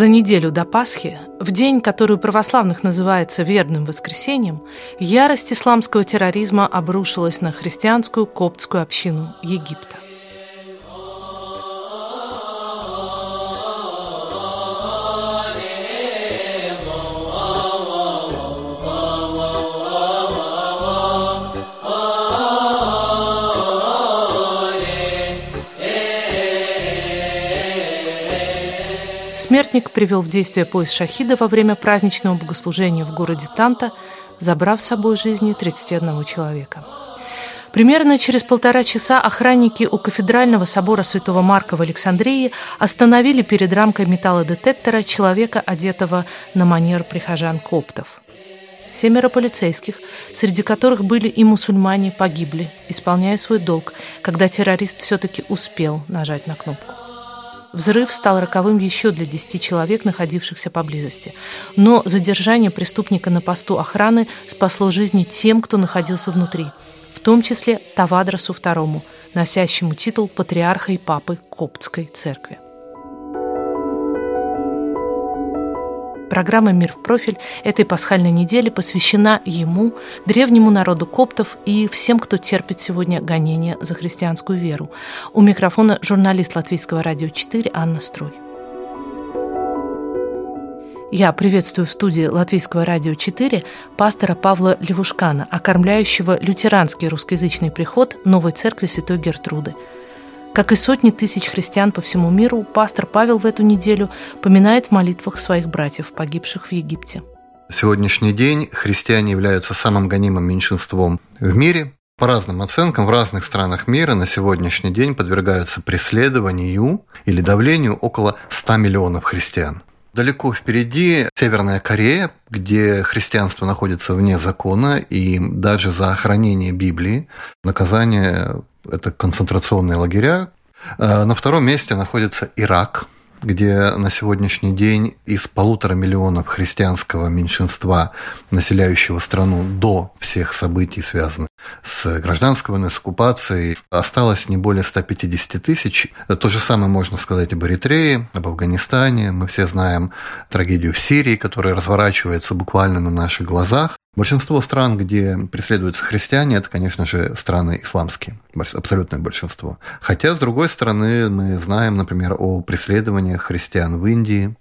За неделю до Пасхи, в день, который у православных называется верным воскресением, ярость исламского терроризма обрушилась на христианскую коптскую общину Египта. Смертник привел в действие пояс шахида во время праздничного богослужения в городе Танта, забрав с собой жизни 31 человека. Примерно через полтора часа охранники у кафедрального собора Святого Марка в Александрии остановили перед рамкой металлодетектора человека, одетого на манер прихожан-коптов. Семеро полицейских, среди которых были и мусульмане, погибли, исполняя свой долг, когда террорист все-таки успел нажать на кнопку. Взрыв стал роковым еще для 10 человек, находившихся поблизости. Но задержание преступника на посту охраны спасло жизни тем, кто находился внутри, в том числе Тавадросу II, носящему титул патриарха и папы Коптской церкви. Программа «Мир в профиль» этой пасхальной недели посвящена ему, древнему народу коптов и всем, кто терпит сегодня гонения за христианскую веру. У микрофона журналист Латвийского радио 4 Анна Строй. Я приветствую в студии Латвийского радио 4 пастора Павла Левушкана, окормляющего лютеранский русскоязычный приход Новой Церкви Святой Гертруды – как и сотни тысяч христиан по всему миру, пастор Павел в эту неделю поминает в молитвах своих братьев, погибших в Египте. Сегодняшний день христиане являются самым гонимым меньшинством в мире. По разным оценкам, в разных странах мира на сегодняшний день подвергаются преследованию или давлению около 100 миллионов христиан. Далеко впереди Северная Корея, где христианство находится вне закона, и даже за охранение Библии наказание – это концентрационные лагеря. А на втором месте находится Ирак – где на сегодняшний день из полутора миллионов христианского меньшинства, населяющего страну до всех событий, связанных с гражданской войной, с осталось не более 150 тысяч. То же самое можно сказать об Эритрее, об Афганистане. Мы все знаем трагедию в Сирии, которая разворачивается буквально на наших глазах. Большинство стран, где преследуются христиане, это, конечно же, страны исламские, абсолютное большинство. Хотя, с другой стороны, мы знаем, например, о преследованиях христиан в Индии,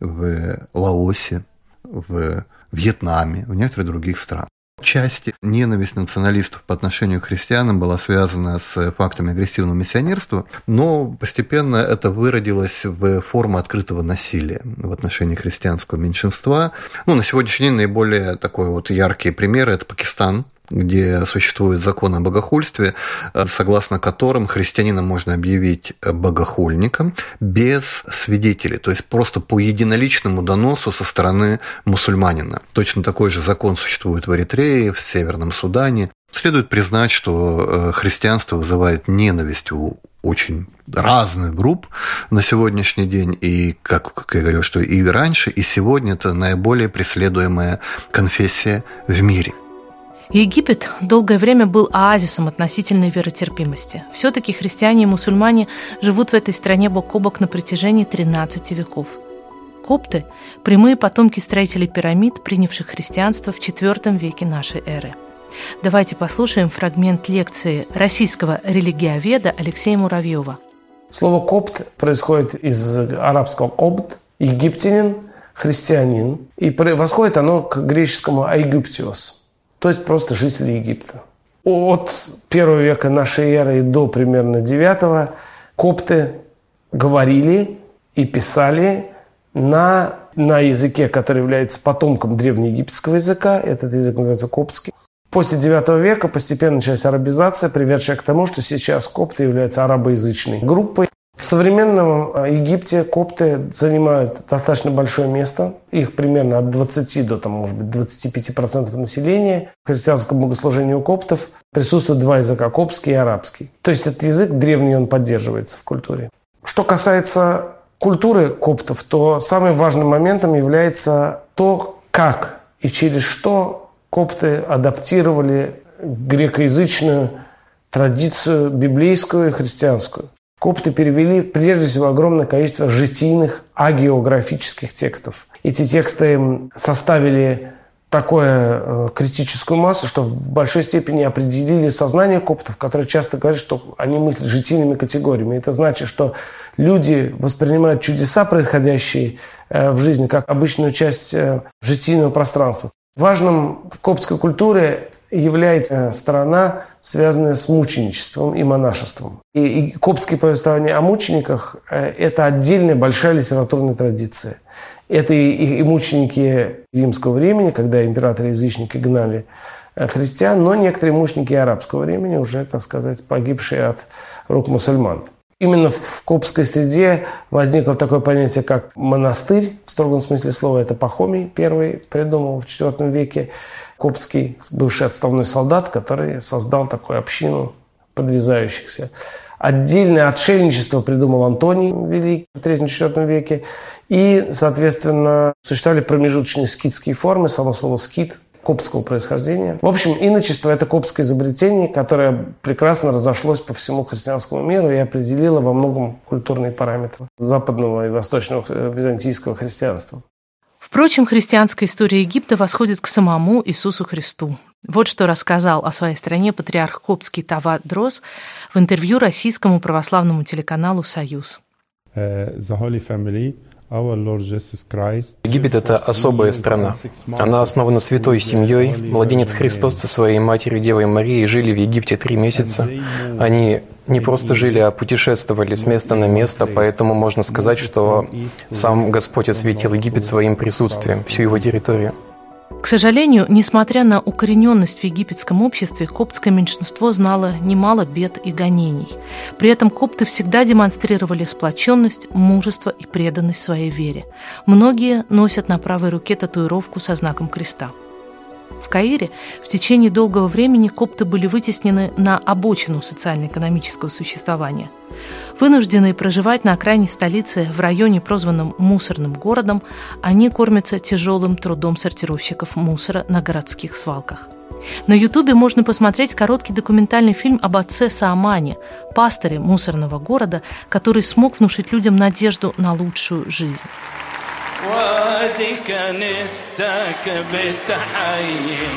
в Лаосе, в Вьетнаме, в некоторых других странах части ненависть националистов по отношению к христианам была связана с фактами агрессивного миссионерства, но постепенно это выродилось в форму открытого насилия в отношении христианского меньшинства. Ну, на сегодняшний день наиболее такой вот яркий пример – это Пакистан, где существует закон о богохульстве, э, согласно которым христианина можно объявить богохульником без свидетелей, то есть просто по единоличному доносу со стороны мусульманина. Точно такой же закон существует в Эритрее, в Северном Судане. Следует признать, что э, христианство вызывает ненависть у очень разных групп на сегодняшний день, и, как, как я говорил, что и раньше, и сегодня это наиболее преследуемая конфессия в мире. Египет долгое время был оазисом относительной веротерпимости. Все-таки христиане и мусульмане живут в этой стране бок о бок на протяжении 13 веков. Копты – прямые потомки строителей пирамид, принявших христианство в IV веке нашей эры. Давайте послушаем фрагмент лекции российского религиоведа Алексея Муравьева. Слово «копт» происходит из арабского «копт» – египтянин, христианин, и восходит оно к греческому «айгиптиос» то есть просто жители Египта. От первого века нашей эры до примерно девятого копты говорили и писали на, на языке, который является потомком древнеегипетского языка. Этот язык называется коптский. После IX века постепенно началась арабизация, приведшая к тому, что сейчас копты являются арабоязычной группой. В современном э, Египте копты занимают достаточно большое место. Их примерно от 20 до, там, может быть, 25% населения. В христианском богослужении у коптов присутствуют два языка – коптский и арабский. То есть этот язык древний, он поддерживается в культуре. Что касается культуры коптов, то самым важным моментом является то, как и через что копты адаптировали грекоязычную традицию библейскую и христианскую. Копты перевели прежде всего огромное количество житийных агеографических текстов. Эти тексты составили такую э, критическую массу, что в большой степени определили сознание коптов, которые часто говорят, что они мыслят житийными категориями. Это значит, что люди воспринимают чудеса, происходящие э, в жизни, как обычную часть э, житийного пространства. Важным в коптской культуре является сторона, связанная с мученичеством и монашеством. И, и коптские повествования о мучениках э, – это отдельная большая литературная традиция. Это и, и, мученики римского времени, когда императоры-язычники гнали э, христиан, но некоторые мученики арабского времени, уже, так сказать, погибшие от рук мусульман. Именно в коптской среде возникло такое понятие, как монастырь, в строгом смысле слова. Это Пахомий первый придумал в IV веке коптский, бывший отставной солдат, который создал такую общину подвязающихся. Отдельное отшельничество придумал Антоний Великий в III-IV веке. И, соответственно, существовали промежуточные скитские формы. Само слово «скит» коптского происхождения. В общем, иночество – это коптское изобретение, которое прекрасно разошлось по всему христианскому миру и определило во многом культурные параметры западного и восточного э, византийского христианства. Впрочем, христианская история Египта восходит к самому Иисусу Христу. Вот что рассказал о своей стране патриарх Коптский Тават Дрос в интервью российскому православному телеканалу «Союз». The Holy Family Египет – это особая страна. Она основана святой семьей. Младенец Христос со своей матерью Девой Марией жили в Египте три месяца. Они не просто жили, а путешествовали с места на место, поэтому можно сказать, что сам Господь осветил Египет своим присутствием, всю его территорию. К сожалению, несмотря на укорененность в египетском обществе, коптское меньшинство знало немало бед и гонений. При этом копты всегда демонстрировали сплоченность, мужество и преданность своей вере. Многие носят на правой руке татуировку со знаком креста. В Каире в течение долгого времени копты были вытеснены на обочину социально-экономического существования. Вынужденные проживать на окраине столицы в районе, прозванном мусорным городом, они кормятся тяжелым трудом сортировщиков мусора на городских свалках. На Ютубе можно посмотреть короткий документальный фильм об отце Саамане, пасторе мусорного города, который смог внушить людям надежду на лучшую жизнь. وادي كنيستك بتحيي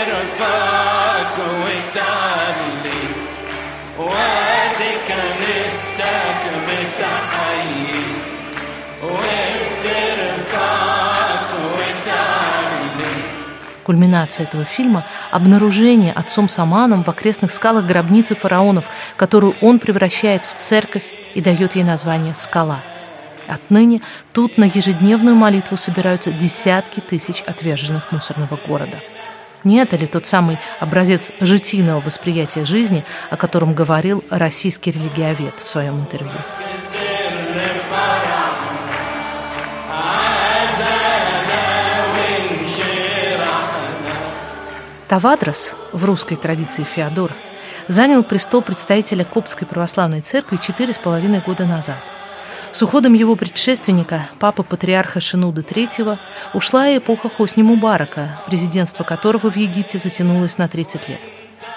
وبترفعك وتعلي وادي كنيستك بتحيي وبترفعك وتعلي Кульминация этого фильма – обнаружение отцом Саманом в окрестных скалах гробницы фараонов, которую он превращает в церковь и дает ей название «Скала». Отныне тут на ежедневную молитву собираются десятки тысяч отверженных мусорного города. Не это ли тот самый образец житийного восприятия жизни, о котором говорил российский религиовед в своем интервью? Тавадрос, в русской традиции Феодор, занял престол представителя Коптской православной церкви четыре с половиной года назад – с уходом его предшественника, папы патриарха Шинуда III, ушла и эпоха Хосни Мубарака, президентство которого в Египте затянулось на 30 лет.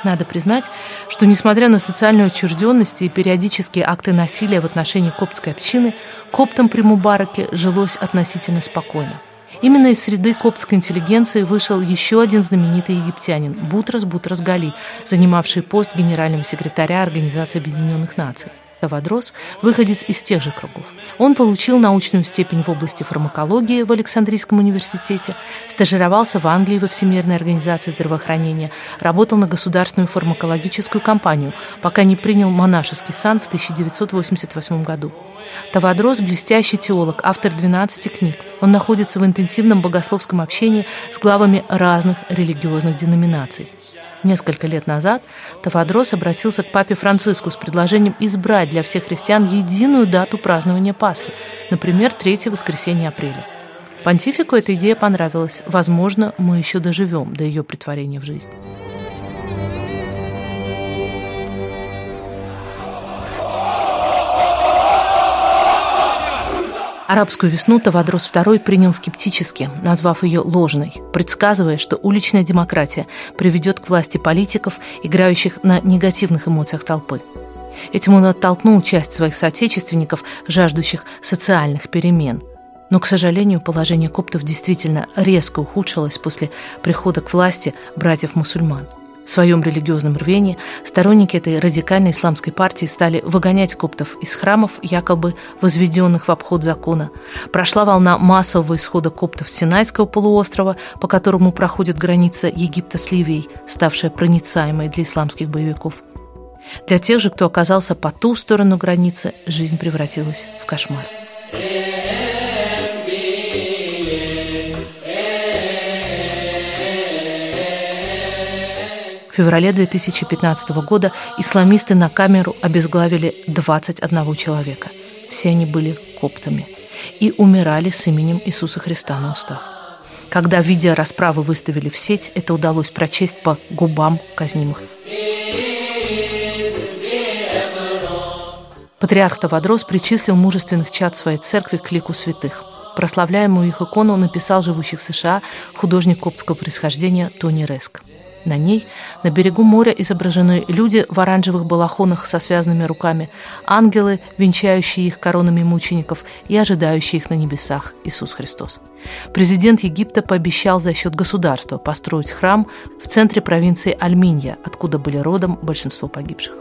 Надо признать, что несмотря на социальную отчужденность и периодические акты насилия в отношении коптской общины, коптам при Мубараке жилось относительно спокойно. Именно из среды коптской интеллигенции вышел еще один знаменитый египтянин – Бутрас Бутрас Гали, занимавший пост генерального секретаря Организации Объединенных Наций. Тавадрос – выходец из тех же кругов. Он получил научную степень в области фармакологии в Александрийском университете, стажировался в Англии во Всемирной организации здравоохранения, работал на государственную фармакологическую компанию, пока не принял монашеский сан в 1988 году. Тавадрос – блестящий теолог, автор 12 книг. Он находится в интенсивном богословском общении с главами разных религиозных деноминаций. Несколько лет назад Тавадрос обратился к папе Франциску с предложением избрать для всех христиан единую дату празднования Пасхи, например, третье воскресенье апреля. Понтифику эта идея понравилась. Возможно, мы еще доживем до ее притворения в жизнь. Арабскую весну Тавадрос II принял скептически, назвав ее ложной, предсказывая, что уличная демократия приведет к власти политиков, играющих на негативных эмоциях толпы. Этим он оттолкнул часть своих соотечественников, жаждущих социальных перемен. Но, к сожалению, положение коптов действительно резко ухудшилось после прихода к власти братьев-мусульман – в своем религиозном рвении сторонники этой радикальной исламской партии стали выгонять коптов из храмов, якобы возведенных в обход закона. Прошла волна массового исхода коптов с Синайского полуострова, по которому проходит граница Египта с Ливией, ставшая проницаемой для исламских боевиков. Для тех же, кто оказался по ту сторону границы, жизнь превратилась в кошмар. Феврале 2015 года исламисты на камеру обезглавили 21 человека. Все они были коптами и умирали с именем Иисуса Христа на устах. Когда видео расправы выставили в сеть, это удалось прочесть по губам казнимых. Патриарх Тавадрос причислил мужественных чад своей церкви к лику святых. Прославляемую их икону написал живущий в США художник коптского происхождения Тони Реск. На ней на берегу моря изображены люди в оранжевых балахонах со связанными руками, ангелы, венчающие их коронами мучеников и ожидающие их на небесах Иисус Христос. Президент Египта пообещал за счет государства построить храм в центре провинции Альминья, откуда были родом большинство погибших.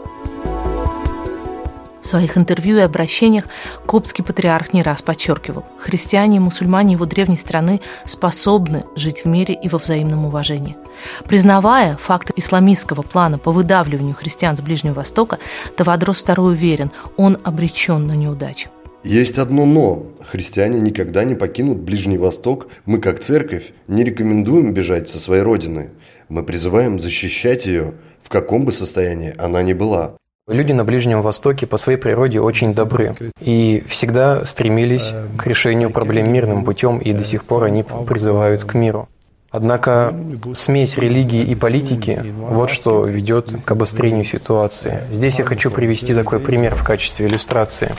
В своих интервью и обращениях коптский патриарх не раз подчеркивал, христиане и мусульмане его древней страны способны жить в мире и во взаимном уважении. Признавая факты исламистского плана по выдавливанию христиан с Ближнего Востока, Тавадрос II уверен, он обречен на неудачу. Есть одно «но». Христиане никогда не покинут Ближний Восток. Мы, как церковь, не рекомендуем бежать со своей родины. Мы призываем защищать ее, в каком бы состоянии она ни была. Люди на Ближнем Востоке по своей природе очень добры и всегда стремились к решению проблем мирным путем, и до сих пор они призывают к миру. Однако смесь религии и политики – вот что ведет к обострению ситуации. Здесь я хочу привести такой пример в качестве иллюстрации.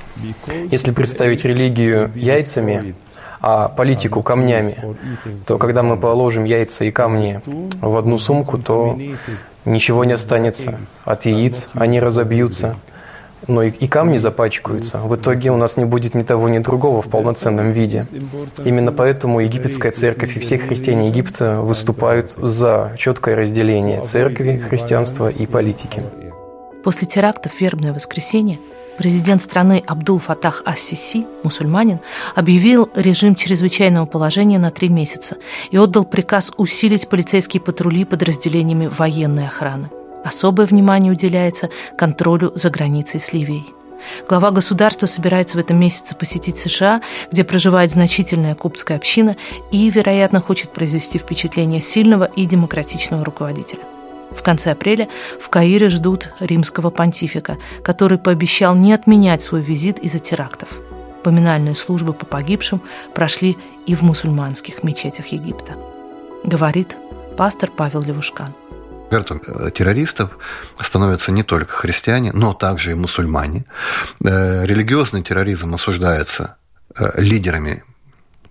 Если представить религию яйцами, а политику камнями, то когда мы положим яйца и камни в одну сумку, то ничего не останется. От яиц они разобьются, но и, камни запачкаются. В итоге у нас не будет ни того, ни другого в полноценном виде. Именно поэтому египетская церковь и все христиане Египта выступают за четкое разделение церкви, христианства и политики. После терактов в вербное воскресенье Президент страны Абдул Фатах Ас-Сиси, мусульманин, объявил режим чрезвычайного положения на три месяца и отдал приказ усилить полицейские патрули подразделениями военной охраны. Особое внимание уделяется контролю за границей с Ливией. Глава государства собирается в этом месяце посетить США, где проживает значительная кубская община и, вероятно, хочет произвести впечатление сильного и демократичного руководителя. В конце апреля в Каире ждут римского понтифика, который пообещал не отменять свой визит из-за терактов. Поминальные службы по погибшим прошли и в мусульманских мечетях Египта. Говорит пастор Павел Левушкан. Жертвами э, террористов становятся не только христиане, но также и мусульмане. Э, религиозный терроризм осуждается э, лидерами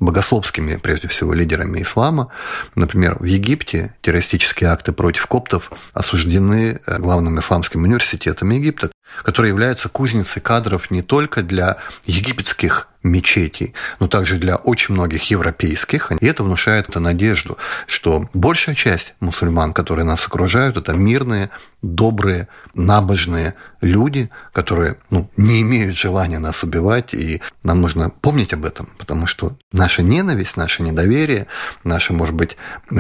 богословскими, прежде всего, лидерами ислама. Например, в Египте террористические акты против коптов осуждены э, главным исламским университетом Египта, который является кузницей кадров не только для египетских мечетей, но также для очень многих европейских. И это внушает эту надежду, что большая часть мусульман, которые нас окружают, это мирные, добрые, набожные люди, которые ну, не имеют желания нас убивать, и нам нужно помнить об этом, потому что наша ненависть, наше недоверие, наши, может быть,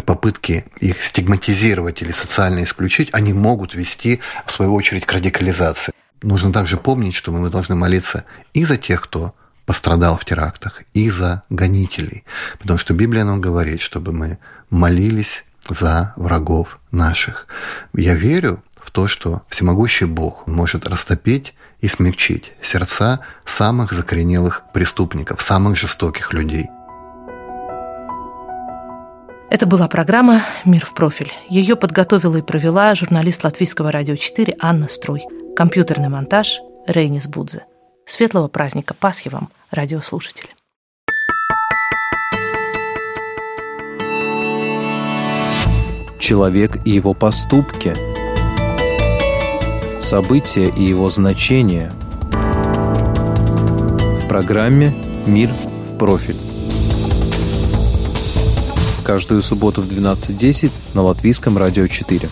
попытки их стигматизировать или социально исключить, они могут вести, в свою очередь, к радикализации. Нужно также помнить, что мы должны молиться и за тех, кто пострадал в терактах, и за гонителей. Потому что Библия нам говорит, чтобы мы молились за врагов наших. Я верю в то, что всемогущий Бог может растопить и смягчить сердца самых закоренелых преступников, самых жестоких людей. Это была программа «Мир в профиль». Ее подготовила и провела журналист Латвийского радио 4 Анна Струй. Компьютерный монтаж Рейнис Будзе. Светлого праздника Пасхи вам, радиослушатели. Человек и его поступки. События и его значения. В программе «Мир в профиль». Каждую субботу в 12.10 на Латвийском радио 4.